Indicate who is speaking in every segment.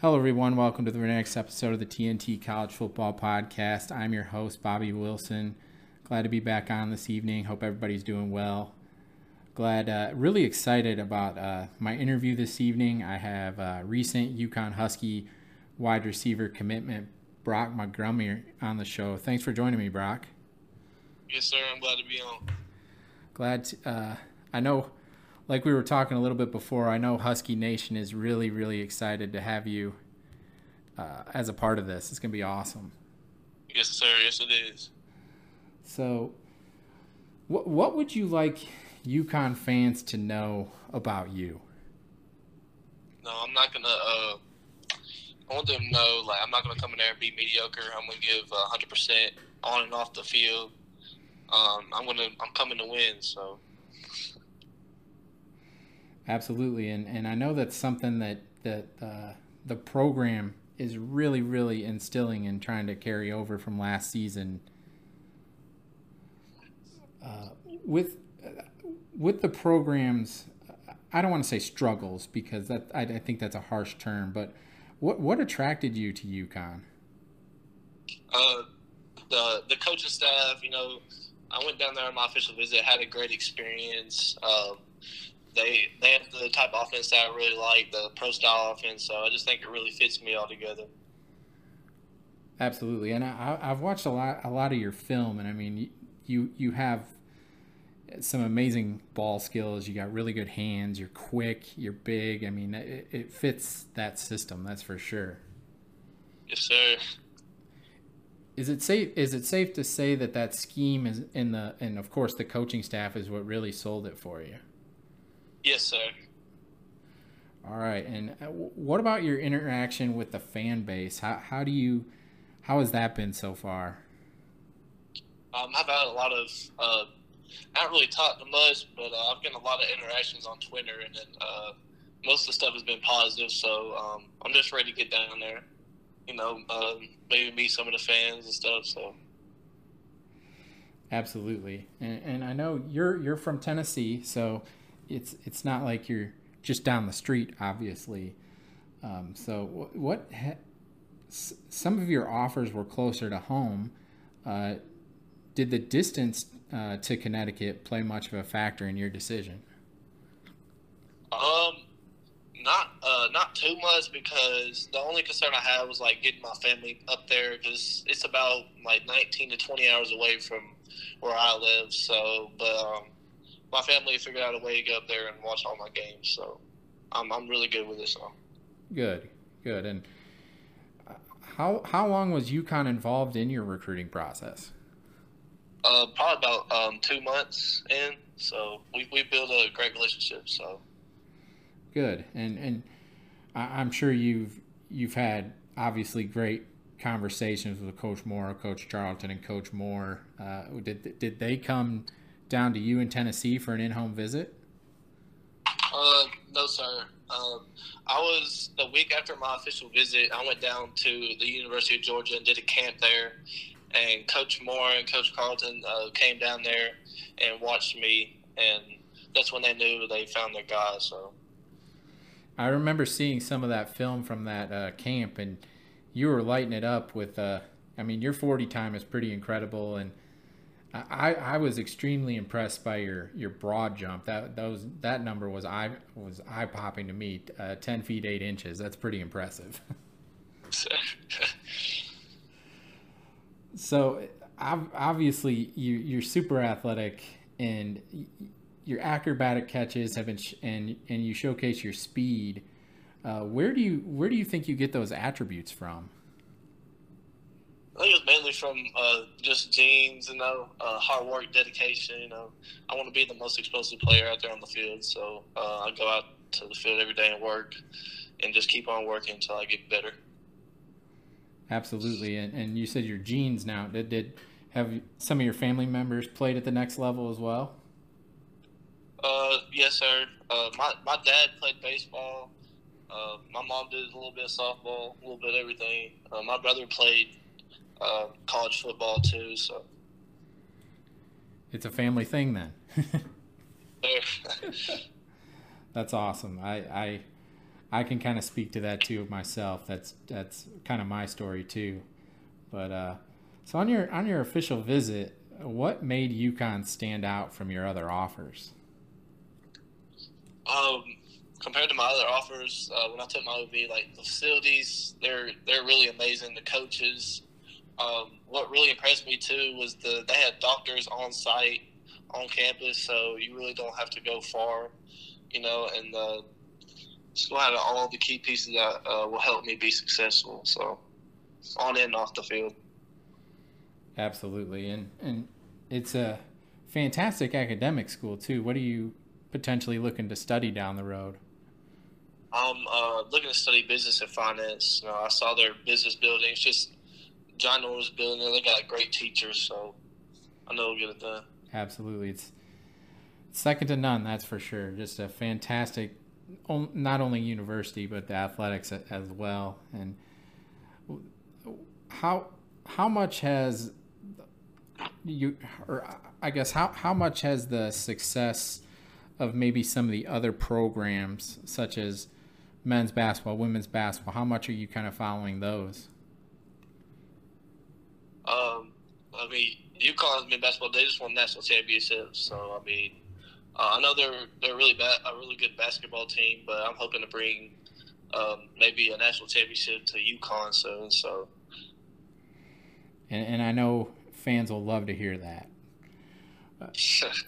Speaker 1: Hello, everyone. Welcome to the next episode of the TNT College Football Podcast. I'm your host, Bobby Wilson. Glad to be back on this evening. Hope everybody's doing well. Glad, uh, really excited about uh, my interview this evening. I have uh, recent UConn Husky wide receiver commitment, Brock Montgomery, on the show. Thanks for joining me, Brock.
Speaker 2: Yes, sir. I'm glad to be on.
Speaker 1: Glad. To, uh, I know like we were talking a little bit before, I know Husky Nation is really, really excited to have you uh, as a part of this. It's going to be awesome.
Speaker 2: Yes, sir. Yes, it is.
Speaker 1: So, what what would you like UConn fans to know about you?
Speaker 2: No, I'm not gonna. Uh, I want them to know, like, I'm not gonna come in there and be mediocre. I'm gonna give 100 percent on and off the field. Um, I'm gonna. I'm coming to win. So.
Speaker 1: Absolutely, and and I know that's something that that uh, the program is really really instilling and trying to carry over from last season. Uh, with with the programs, I don't want to say struggles because that I, I think that's a harsh term, but what what attracted you to UConn?
Speaker 2: Uh, the the coaching staff. You know, I went down there on my official visit, had a great experience. Um, they they have the type of offense that I really like, the pro style offense. So I just think it really fits me all together.
Speaker 1: Absolutely, and I, I've watched a lot a lot of your film, and I mean, you you have some amazing ball skills. You got really good hands. You're quick. You're big. I mean, it, it fits that system. That's for sure.
Speaker 2: Yes, sir.
Speaker 1: Is it safe? Is it safe to say that that scheme is in the and of course the coaching staff is what really sold it for you?
Speaker 2: Yes, sir.
Speaker 1: All right. And uh, what about your interaction with the fan base? How, how do you, how has that been so far?
Speaker 2: Um, I've had a lot of, uh, I haven't really talked to much, but uh, I've gotten a lot of interactions on Twitter, and then uh, most of the stuff has been positive. So um, I'm just ready to get down there, you know, um, maybe meet some of the fans and stuff. So.
Speaker 1: Absolutely, and, and I know you're you're from Tennessee, so it's it's not like you're just down the street, obviously. Um, so what? Ha- some of your offers were closer to home. Uh, did the distance uh, to Connecticut play much of a factor in your decision?
Speaker 2: Um, not uh, not too much because the only concern I had was like getting my family up there because it's about like 19 to 20 hours away from where I live. So, but um, my family figured out a way to get up there and watch all my games. So I'm I'm really good with this song.
Speaker 1: Good, good. And uh, how how long was UConn involved in your recruiting process?
Speaker 2: Uh, probably about um, two months in. So we we built a great relationship. So
Speaker 1: good, and and I'm sure you've you've had obviously great conversations with Coach Mora, Coach Charlton, and Coach Mora. Uh, did did they come? Down to you in Tennessee for an in-home visit?
Speaker 2: Uh, no, sir. Um, I was the week after my official visit. I went down to the University of Georgia and did a camp there. And Coach Mora and Coach Charlton uh, came down there and watched me, and that's when they knew they found their guy. So,
Speaker 1: I remember seeing some of that film from that uh, camp, and you were lighting it up with. Uh, I mean, your forty time is pretty incredible, and I, I was extremely impressed by your, your broad jump. That those that number was eye was eye popping to me. Uh, Ten feet eight inches. That's pretty impressive. so, obviously, you you're super athletic and your acrobatic catches have been sh- and and you showcase your speed. Uh, where do you where do you think you get those attributes from?
Speaker 2: I think it was mainly from uh, just genes, you know, uh, hard work, dedication. You know, I want to be the most explosive player out there on the field, so uh, I go out to the field every day and work, and just keep on working until I get better.
Speaker 1: Absolutely, and, and you said your genes now. Did did have some of your family members played at the next level as well?
Speaker 2: Uh, yes, sir. Uh, my my dad played baseball. Uh, my mom did a little bit of softball, a little bit of everything. Uh, my brother played uh, college football too. So
Speaker 1: it's a family thing then. That's awesome. I, I I can kind of speak to that too myself. That's that's kind of my story too. But uh, so on your on your official visit, what made UConn stand out from your other offers?
Speaker 2: Um, compared to my other offers, uh, when I took my OV, like the facilities, they're they're really amazing. The coaches. Um, what really impressed me too was the they had doctors on site on campus, so you really don't have to go far, you know. And the school had all the key pieces that uh, will help me be successful. So on and off the field.
Speaker 1: Absolutely, and and it's a fantastic academic school too. What are you potentially looking to study down the road?
Speaker 2: I'm uh, looking to study business and finance. You know, I saw their business building. It's just John Norris building. They got great teachers, so I know we'll get it done.
Speaker 1: Absolutely, it's second to none. That's for sure. Just a fantastic, not only university but the athletics as well. And how how much has you, or I guess how how much has the success of maybe some of the other programs such as men's basketball, women's basketball? How much are you kind of following those?
Speaker 2: Um, I mean, UConn's been basketball. They just won national championships, so I mean, uh, I know they're they're really ba- a really good basketball team, but I'm hoping to bring um, maybe a national championship to UConn soon. So,
Speaker 1: and, and I know fans will love to hear that.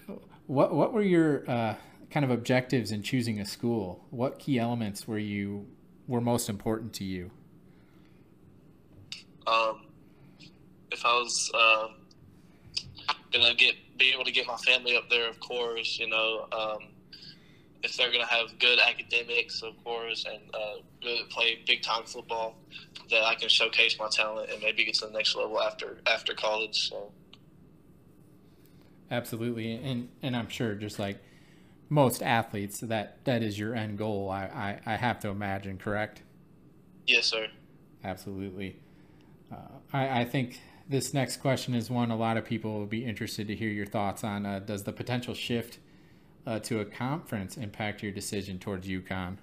Speaker 1: Uh, what what were your uh, kind of objectives in choosing a school? What key elements were you were most important to you?
Speaker 2: Um, if I was uh, gonna get be able to get my family up there, of course, you know, um, if they're gonna have good academics, of course, and uh, good play big time football, that I can showcase my talent and maybe get to the next level after after college. So.
Speaker 1: Absolutely, and and I'm sure just like most athletes, that that is your end goal. I I, I have to imagine, correct?
Speaker 2: Yes, sir.
Speaker 1: Absolutely. Uh, I I think this next question is one a lot of people will be interested to hear your thoughts on. Uh, does the potential shift uh, to a conference impact your decision towards UConn?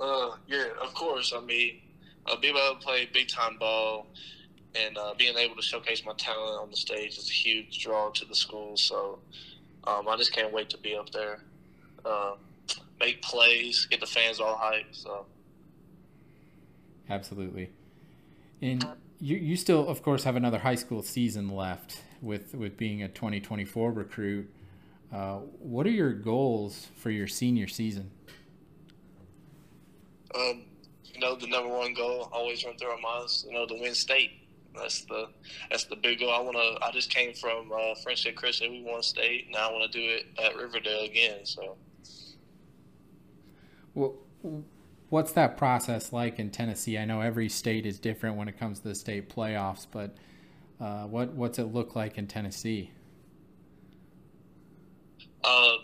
Speaker 2: Uh, yeah, of course. I mean, uh, being able to play big time ball and uh, being able to showcase my talent on the stage is a huge draw to the school. So um, I just can't wait to be up there, uh, make plays, get the fans all hyped. So
Speaker 1: absolutely, and you you still of course have another high school season left with with being a 2024 recruit. Uh, what are your goals for your senior season?
Speaker 2: Um, you know, the number one goal always run through our minds. You know, to win state. That's the that's the big goal. I want to. I just came from uh, Friendship Christian. We won state. Now I want to do it at Riverdale again. So.
Speaker 1: Well, what's that process like in Tennessee? I know every state is different when it comes to the state playoffs, but uh, what what's it look like in Tennessee?
Speaker 2: Uh,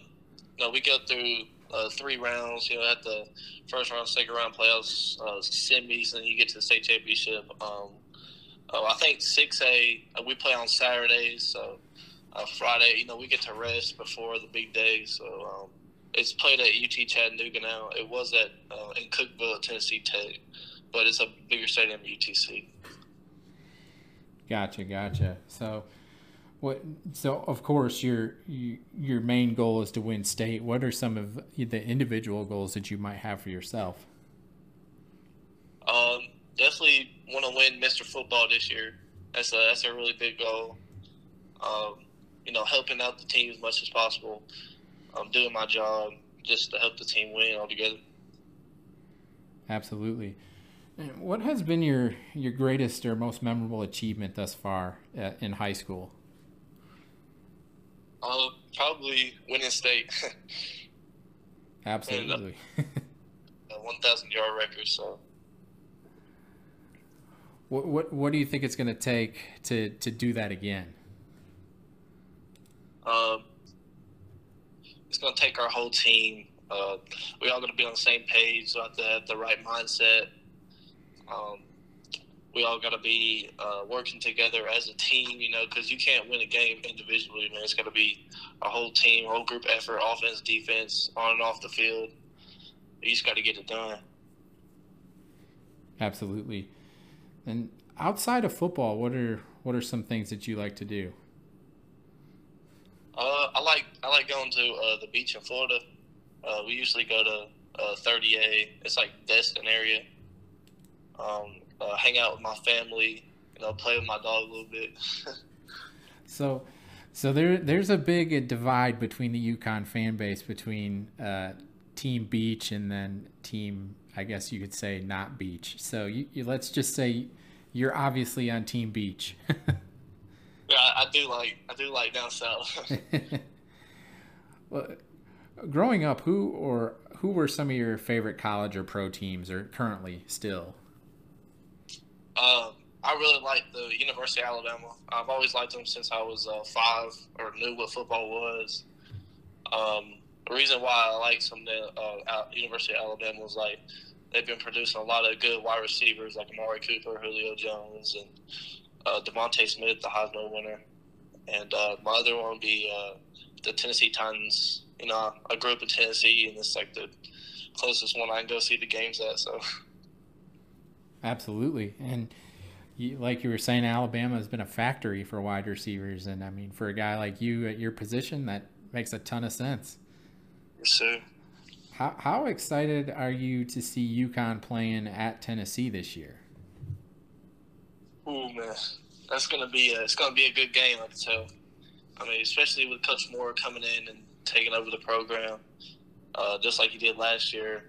Speaker 2: no, we go through uh, three rounds. You know, at the first round, second round playoffs, uh, semis, and you get to the state championship. Um, uh, I think six A uh, we play on Saturdays, so uh, Friday, you know, we get to rest before the big day. So um, it's played at UT Chattanooga now. It was at uh, in Cookeville at Tennessee Tech, but it's a bigger stadium, at UTC.
Speaker 1: Gotcha, gotcha. So what? So of course your your main goal is to win state. What are some of the individual goals that you might have for yourself?
Speaker 2: Um, definitely want to win Mr. Football this year. That's a that's a really big goal. Um, you know, helping out the team as much as possible. I'm doing my job just to help the team win altogether.
Speaker 1: Absolutely. What has been your your greatest or most memorable achievement thus far at, in high school?
Speaker 2: Uh, probably winning state.
Speaker 1: Absolutely.
Speaker 2: and, uh, a 1,000 yard record. So.
Speaker 1: What, what what do you think it's going to take to to do that again?
Speaker 2: Um, it's going to take our whole team. Uh, we all going to be on the same page. So have to have the right mindset. Um, we all got to be uh, working together as a team, you know, because you can't win a game individually, man. It's got to be a whole team, whole group effort, offense, defense, on and off the field. You just got to get it done.
Speaker 1: Absolutely. And outside of football, what are what are some things that you like to do?
Speaker 2: Uh, I like To uh, the beach in Florida. Uh, we usually go to uh, 30A. It's like Destin area. Um, uh, hang out with my family. You know, play with my dog a little bit.
Speaker 1: so, so there there's a big divide between the UConn fan base between uh, Team Beach and then Team, I guess you could say, not Beach. So you, you let's just say you're obviously on Team Beach.
Speaker 2: yeah, I do like I do like down south.
Speaker 1: well, growing up, who or who were some of your favorite college or pro teams, or currently still?
Speaker 2: Um, I really like the University of Alabama. I've always liked them since I was uh, five or knew what football was. Um, the reason why I like some of the uh, University of Alabama was like they've been producing a lot of good wide receivers like Amari Cooper, Julio Jones, and uh, DeVonta Smith, the Heisman winner. And uh, my other one would be uh, the Tennessee Titans. You know, I grew up in Tennessee, and it's like the closest one I can go see the games at. So,
Speaker 1: absolutely, and you, like you were saying, Alabama has been a factory for wide receivers, and I mean, for a guy like you at your position, that makes a ton of sense.
Speaker 2: Yes, sir.
Speaker 1: How, how excited are you to see UConn playing at Tennessee this year?
Speaker 2: Oh man, that's gonna be a, it's gonna be a good game. I can tell. I mean, especially with Coach Mora coming in and taking over the program, uh, just like he did last year.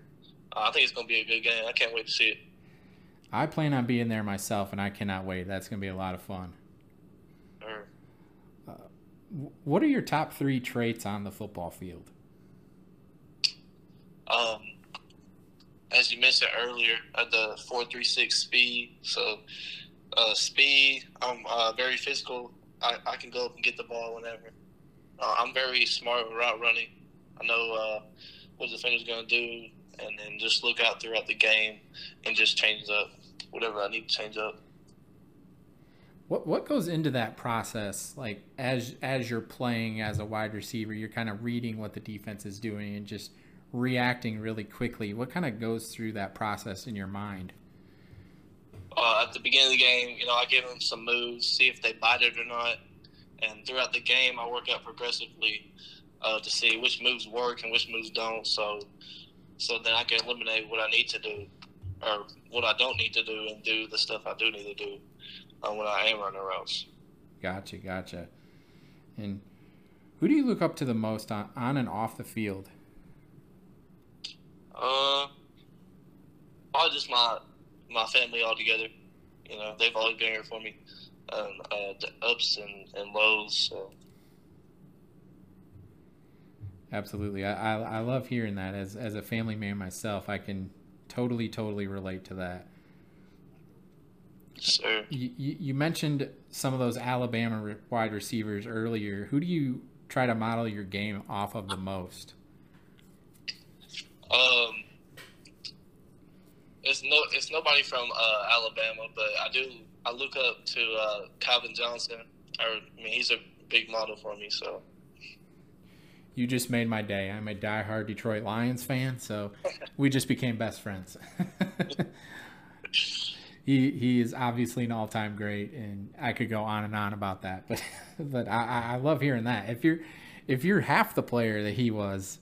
Speaker 2: Uh, I think it's gonna be a good game. I can't wait to see it.
Speaker 1: I plan on being there myself, and I cannot wait. That's gonna be a lot of fun.
Speaker 2: Sure.
Speaker 1: Uh, what are your top three traits on the football field?
Speaker 2: Um, as you mentioned earlier, at the four three six speed. So, uh, speed. I'm uh, very physical. I, I can go up and get the ball whenever. Uh, I'm very smart with route running. I know uh, what the defender's going to do, and then just look out throughout the game and just change up whatever I need to change up.
Speaker 1: What what goes into that process? Like as as you're playing as a wide receiver, you're kind of reading what the defense is doing and just reacting really quickly. What kind of goes through that process in your mind?
Speaker 2: Uh, at the beginning of the game, you know, I give them some moves, see if they bite it or not. And throughout the game, I work out progressively uh, to see which moves work and which moves don't. So, so then I can eliminate what I need to do or what I don't need to do and do the stuff I do need to do uh, when I am running routes.
Speaker 1: Gotcha, gotcha. And who do you look up to the most on, on and off the field?
Speaker 2: Uh, probably just my my family all together. You know, they've always been here for me, um, uh, the ups and, and lows. So.
Speaker 1: Absolutely, I, I I love hearing that. As as a family man myself, I can totally totally relate to that.
Speaker 2: Sure.
Speaker 1: You, you, mentioned some of those Alabama wide receivers earlier. Who do you try to model your game off of the most?
Speaker 2: Um, it's no, it's nobody from uh, Alabama, but I do. I look up to uh, Calvin Johnson. Or, I mean, he's a big model for me. So.
Speaker 1: You just made my day. I'm a diehard Detroit Lions fan, so we just became best friends. he he is obviously an all time great, and I could go on and on about that. But but I, I love hearing that. If you're if you're half the player that he was,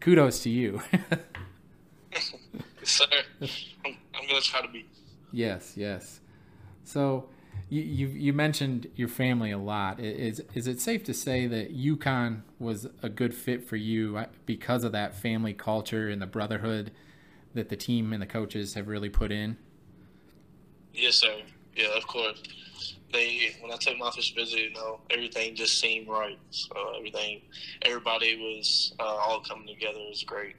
Speaker 1: kudos to you.
Speaker 2: Sir, I'm, gonna try to be.
Speaker 1: Yes, yes. So, you, you you mentioned your family a lot. Is is it safe to say that UConn was a good fit for you uh, because of that family culture and the brotherhood that the team and the coaches have really put in?
Speaker 2: Yes, sir. Yeah, of course. They when I took my first visit, you know, everything just seemed right. So everything, everybody was uh, all coming together. It was great.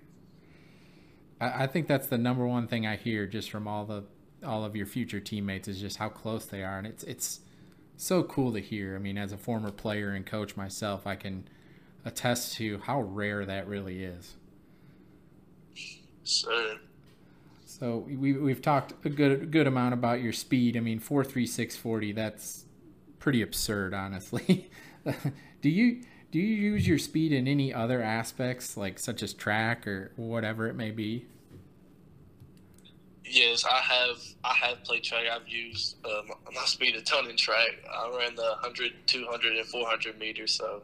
Speaker 1: I, I think that's the number one thing I hear just from all the all of your future teammates is just how close they are, and it's it's so cool to hear. I mean, as a former player and coach myself, I can attest to how rare that really is.
Speaker 2: Sure.
Speaker 1: So we we've talked a good good amount about your speed. I mean, four three six forty. That's pretty absurd, honestly. do you do you use your speed in any other aspects, like such as track or whatever it may be?
Speaker 2: Yes, I have. I have played track. I've used uh, my speed a ton in track. I ran the 100, 200, and 400 meters. So,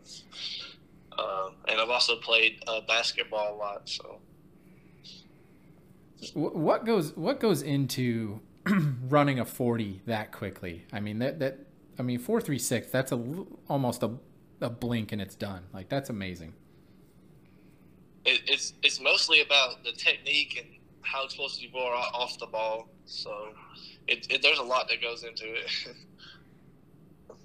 Speaker 2: uh, and I've also played uh, basketball a lot. So,
Speaker 1: what goes what goes into running a 40 that quickly? I mean that that I mean 436. That's a almost a a blink and it's done. Like that's amazing.
Speaker 2: It, it's it's mostly about the technique and how explosive you are off the ball. So it, it there's a lot that goes into it.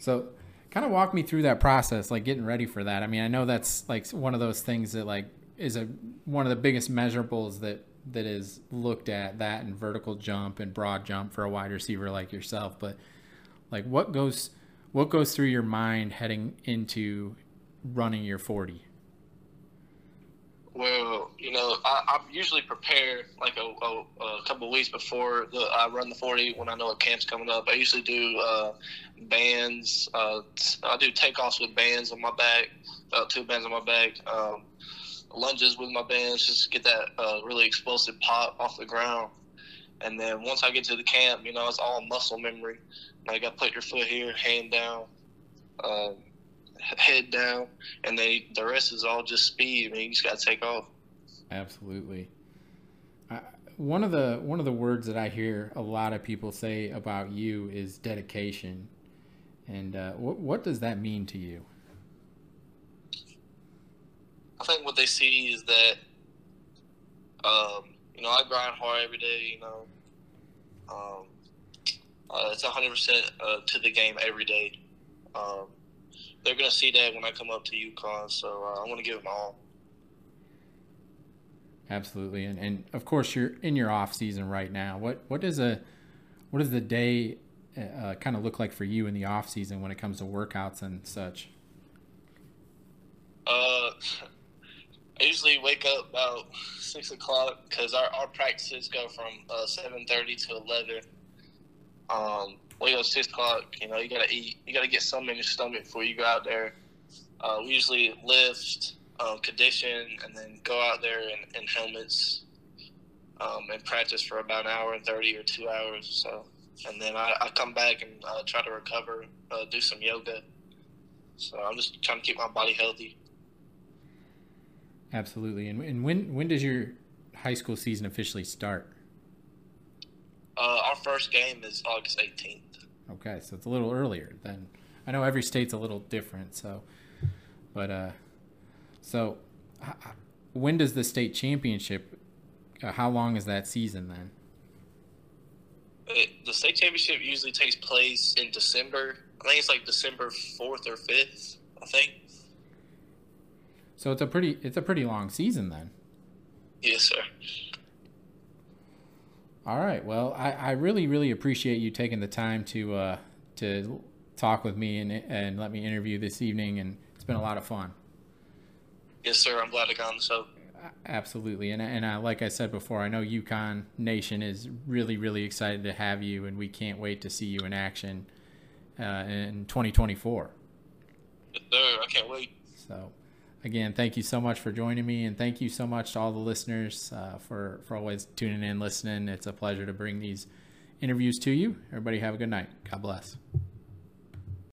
Speaker 1: so kind of walk me through that process like getting ready for that i mean i know that's like one of those things that like is a one of the biggest measurables that that is looked at that and vertical jump and broad jump for a wide receiver like yourself but like what goes what goes through your mind heading into running your 40
Speaker 2: well, you know, I, I usually prepare like a, a, a couple weeks before the, I run the 40 when I know a camp's coming up. I usually do uh, bands. Uh, I do takeoffs with bands on my back, about two bands on my back, um, lunges with my bands, just to get that uh, really explosive pop off the ground. And then once I get to the camp, you know, it's all muscle memory. Like I put your foot here, hand down. Um, head down, and they the rest is all just speed. I mean, you just got to take off.
Speaker 1: Absolutely. I, one of the one of the words that I hear a lot of people say about you is dedication, and uh, what what does that mean to you?
Speaker 2: I think what they see is that, um, you know, I grind hard every day. You know, um, uh, it's hundred uh, percent to the game every day. Um, they're gonna see that when I come up to UConn. So uh, I want to give them all.
Speaker 1: Absolutely, and and of course you're in your off season right now. What what does a what does the day uh, kind of look like for you in the off season when it comes to workouts and such?
Speaker 2: Uh, usually wake up about six o'clock because our, our practices go from uh, seven thirty to eleven. Um, wake up six o'clock. You know, you gotta eat. You gotta get something in your stomach before you go out there. Uh, we usually lift, um, condition, and then go out there in, in helmets um, and practice for about an hour and thirty or two hours. So, and then I, I come back and uh, try to recover, uh, do some yoga. So I'm just trying to keep my body healthy.
Speaker 1: Absolutely. And, and when when does your high school season officially start?
Speaker 2: Uh, our first game is August 18th.
Speaker 1: Okay, so it's a little earlier than I know every state's a little different. So, but uh, so when does the state championship? Uh, how long is that season then?
Speaker 2: It, the state championship usually takes place in December. I think it's like December fourth or fifth. I think.
Speaker 1: So it's a pretty it's a pretty long season then.
Speaker 2: Yes, sir.
Speaker 1: All right. Well, I, I really, really appreciate you taking the time to uh, to talk with me and and let me interview this evening, and it's been a lot of fun.
Speaker 2: Yes, sir. I'm glad to come on the show.
Speaker 1: Absolutely, and and I, like I said before, I know UConn Nation is really, really excited to have you, and we can't wait to see you in action uh, in 2024.
Speaker 2: Yes, sir. I can't wait.
Speaker 1: So again, thank you so much for joining me, and thank you so much to all the listeners uh, for for always tuning in, listening. It's a pleasure to bring these interviews to you. Everybody, have a good night. God bless.